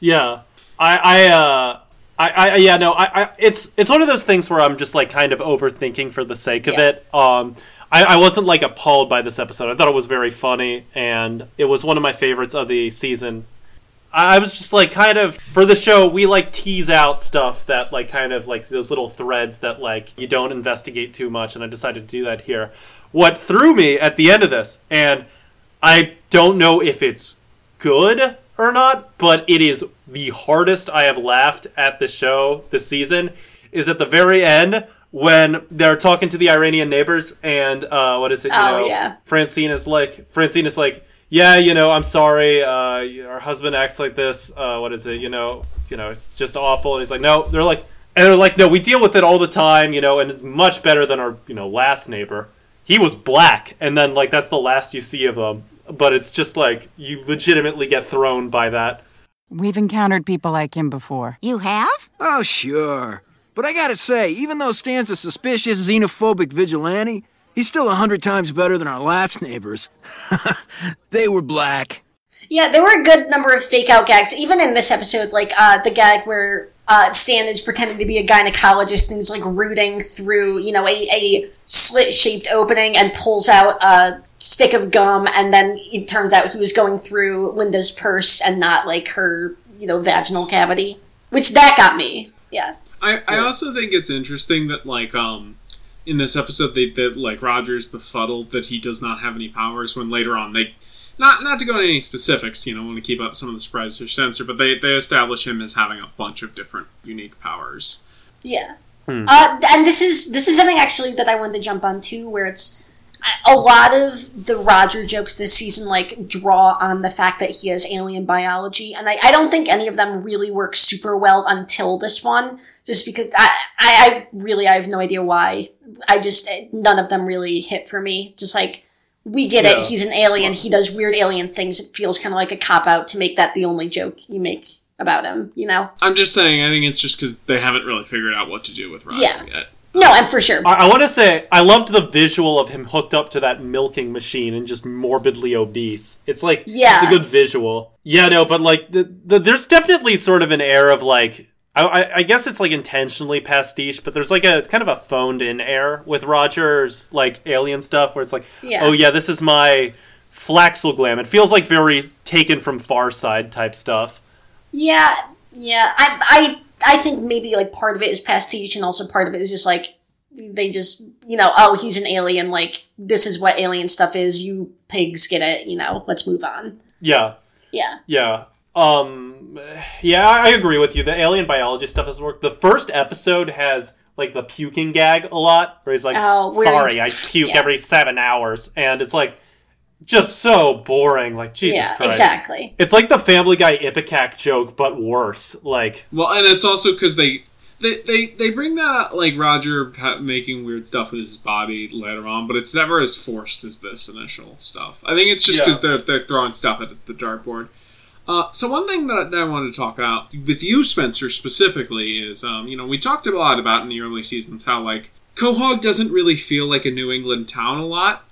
Yeah, I, I, uh, I, I, yeah, no, I, I, it's, it's one of those things where I'm just like kind of overthinking for the sake of Yeah. it. Um, I, I wasn't like appalled by this episode. I thought it was very funny, and it was one of my favorites of the season. I I was just like kind of for the show we like tease out stuff that like kind of like those little threads that like you don't investigate too much and I decided to do that here. What threw me at the end of this and I don't know if it's good or not, but it is the hardest I have laughed at the show this season is at the very end when they're talking to the Iranian neighbors and uh, what is it? You Oh, know, yeah. Francine is like Francine is like, yeah, you know, I'm sorry. Uh, our husband acts like this. Uh, what is it? You know, you know, it's just awful. And he's like, no. They're like, and they're like, no, we deal with it all the time. You know, and it's much better than our you know last neighbor. He was black, and then like that's the last you see of him. But it's just like you legitimately get thrown by that. We've encountered people like him before. You have? Oh, sure. But I gotta say, even though Stan's a suspicious, xenophobic vigilante, he's still a hundred times better than our last neighbors. they were black. Yeah, there were a good number of fake out gags, even in this episode, like uh, the gag where uh, Stan is pretending to be a gynecologist and he's like rooting through, you know, a, a slit shaped opening and pulls out a stick of gum, and then it turns out he was going through Linda's purse and not like her, you know, vaginal cavity. Which that got me. Yeah. I, I also think it's interesting that like um in this episode they that like Roger's befuddled that he does not have any powers when later on they not not to go into any specifics, you know, want to keep up some of the surprises or censor, but they they establish him as having a bunch of different unique powers. Yeah. Uh, and this is this is something actually that I wanted to jump on too, where it's a lot of the Roger jokes this season like draw on the fact that he has alien biology, and I, I don't think any of them really work super well until this one, just because I, I I really I have no idea why. I just none of them really hit for me. Just like we get Yeah. it, he's an alien, he does weird alien things. It feels kind of like a cop out to make that the only joke you make about him, you know? I'm just saying, I think it's just because they haven't really figured out what to do with Roger Yeah. yet. No, I'm for sure. I, I want to say I loved the visual of him hooked up to that milking machine and just morbidly obese. It's like Yeah. it's a good visual. Yeah, no, but like the, the there's definitely sort of an air of like I, I, guess it's like intentionally pastiche, but there's like a it's kind of a phoned in air with Roger's like alien stuff where it's like, Yeah. oh yeah, this is my Flaxel glam. It feels like very taken from Far Side type stuff. Yeah, yeah. I, I, I think maybe like part of it is pastiche, and also part of it is just like they just, you know, oh, he's an alien. Like this is what alien stuff is. You pigs get it. You know, let's move on. Yeah, Yeah, Yeah. Um yeah, I agree with you. The alien biology stuff has worked. The first episode has like the puking gag a lot, where he's like, Oh, "Sorry, I puke yeah. every seven hours," and it's like just so boring. Like Jesus yeah, Christ. exactly. It's like the Family Guy Ipecac joke, but worse. Like, Well, and it's also because they, they they they bring that like Roger making weird stuff with his body later on, but it's never as forced as this initial stuff. I think it's just Yeah. because they're they're throwing stuff at the dartboard. Uh, so one thing that, that I wanted to talk about with you, Spencer, specifically is, um, you know, we talked a lot about in the early seasons how like Quahog doesn't really feel like a New England town a lot.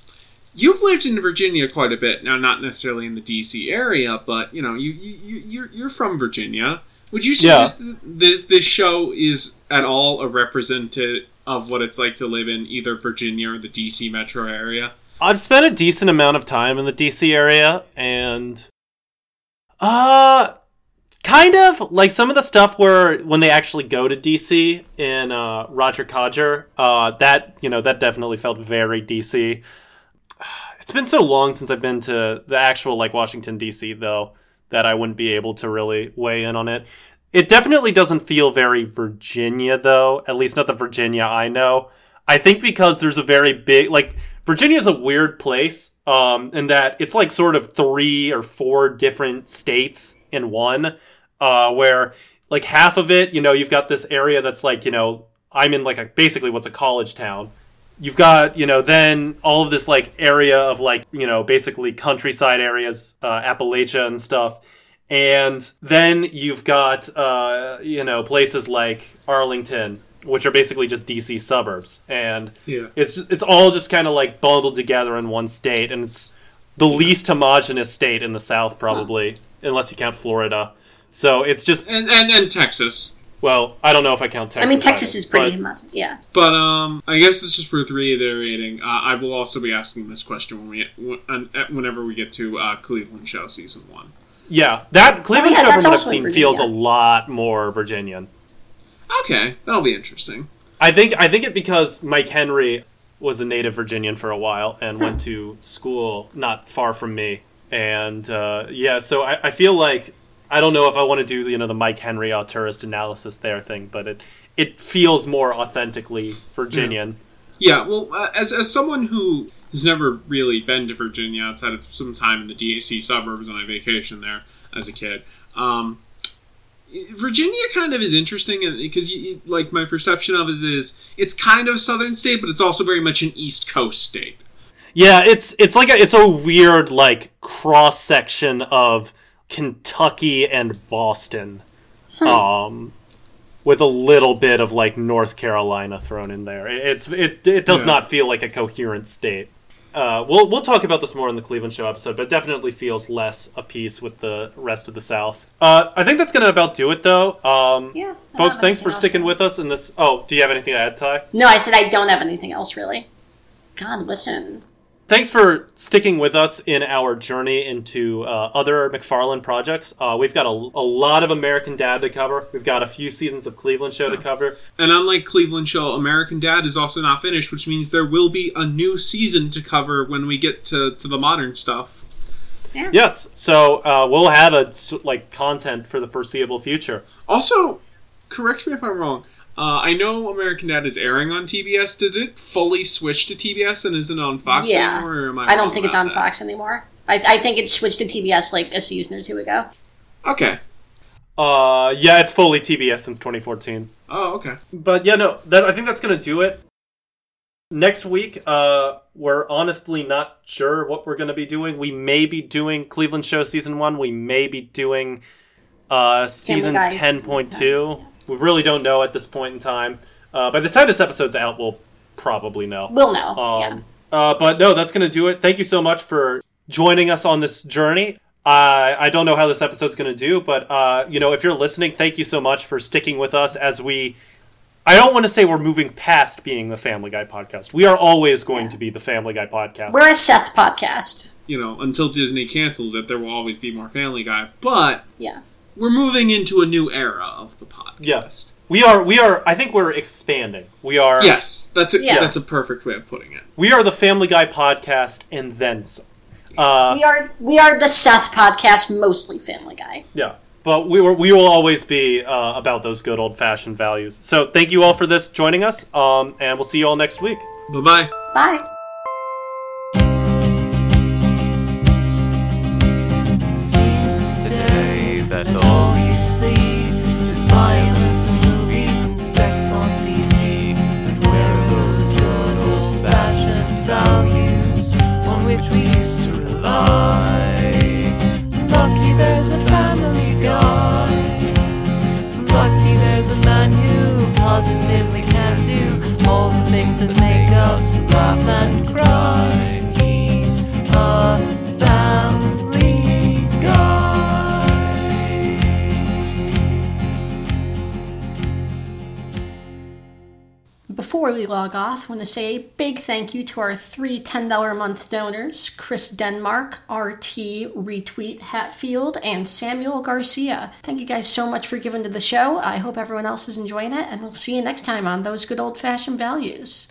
You've lived in Virginia quite a bit now, not necessarily in the D.C. area, but you know, you you you- you're you're from Virginia. Would you say Yeah. this, this, this show is at all a representative of what it's like to live in either Virginia or the D.C. metro area? I've spent a decent amount of time in the DC area, and uh, kind of like some of the stuff where when they actually go to DC in uh, Roger Codger, uh, that you know that definitely felt very DC. It's been so long since I've been to the actual like Washington DC though that I wouldn't be able to really weigh in on it. It definitely doesn't feel very Virginia, though. At least not the Virginia I know. I think because there's a very big like Virginia's a weird place, um, in that it's like sort of three or four different states in one, uh, where like half of it, you know, you've got this area that's like, you know, I'm in like a basically what's a college town. You've got, you know, then all of this like area of like, you know, basically countryside areas, uh, Appalachia and stuff. And then you've got, uh, you know, places like Arlington, which are basically just DC suburbs. And Yeah. it's just, it's all just kind of like bundled together in one state. And it's the least homogenous state in the South, probably, unless you count Florida. So it's just, And and, and Texas. Well, I don't know if I count Texas. I mean, Texas either, is pretty but- homogenous. Yeah. But um, I guess it's just worth reiterating. Uh, I will also be asking this question when we when- whenever we get to uh, Cleveland Show season one. Yeah, that Cleveland Oh, yeah, show that's from what I've seen feels a lot more Virginian. Okay, that'll be interesting. I think I think it because Mike Henry was a native Virginian for a while and went to school not far from me, and uh, yeah, so I, I feel like I don't know if I want to do you know the Mike Henry uh, tourist analysis there thing, but it it feels more authentically Virginian. Yeah, well, uh, as as someone who has never really been to Virginia outside of some time in the DAC suburbs on a vacation there as a kid, um, Virginia kind of is interesting because, like, my perception of it is it's kind of a southern state, but it's also very much an East Coast state. Yeah, it's it's like a, it's a weird like cross section of Kentucky and Boston, um, with a little bit of like North Carolina thrown in there. It- It's it's it does Yeah. not feel like a coherent state. Uh, we'll we'll talk about this more in the Cleveland show episode, but it definitely feels less a piece with the rest of the South. Uh, I think that's gonna about do it though. Um, Yeah. Folks, thanks for sticking with us in this. Oh, do you have anything to add, Ty? No, I said I don't have anything else really. God, listen. Thanks for sticking with us in our journey into uh, other MacFarlane projects. Uh, we've got a, a lot of American Dad to cover. We've got a few seasons of Cleveland Show to cover. And unlike Cleveland Show, American Dad is also not finished, which means there will be a new season to cover when we get to, to the modern stuff. Yeah. Yes, so uh, we'll have a like content for the foreseeable future. Also, correct me if I'm wrong. Uh, I know American Dad is airing on TBS. Did it fully switch to TBS and isn't on Fox yeah. anymore? Or am I, I don't think it's on that? Fox anymore. I, I think it switched to TBS like a season or two ago. Okay. Uh, yeah, it's fully TBS since 2014. Oh, okay. But yeah, no, that, I think that's gonna do it. Next week, uh, we're honestly not sure what we're gonna be doing. We may be doing Cleveland Show season one. We may be doing uh season 10.2. We really don't know at this point in time. Uh, by the time this episode's out, we'll probably know. We'll know. Um, yeah. uh, but no, that's going to do it. Thank you so much for joining us on this journey. I I don't know how this episode's going to do, but uh, you know, if you're listening, thank you so much for sticking with us as we. I don't want to say we're moving past being the Family Guy podcast. We are always going Yeah. to be the Family Guy podcast. We're a Seth podcast. You know, until Disney cancels it, there will always be more Family Guy. But Yeah. We're moving into a new era of the podcast. Yes. we are. We are. I think we're expanding. We are. Yes, that's a Yeah. that's a perfect way of putting it. We are the Family Guy podcast, and then some. Uh, we are we are the Seth podcast, mostly Family Guy. Yeah, but we were, we will always be uh, about those good old fashioned values. So thank you all for this joining us, um, and we'll see you all next week. Bye bye bye. Before we log off, I want to say a big thank you to our three $10 a month donors Chris Denmark, RT Retweet Hatfield, and Samuel Garcia. Thank you guys so much for giving to the show. I hope everyone else is enjoying it, and we'll see you next time on Those Good Old Fashioned Values.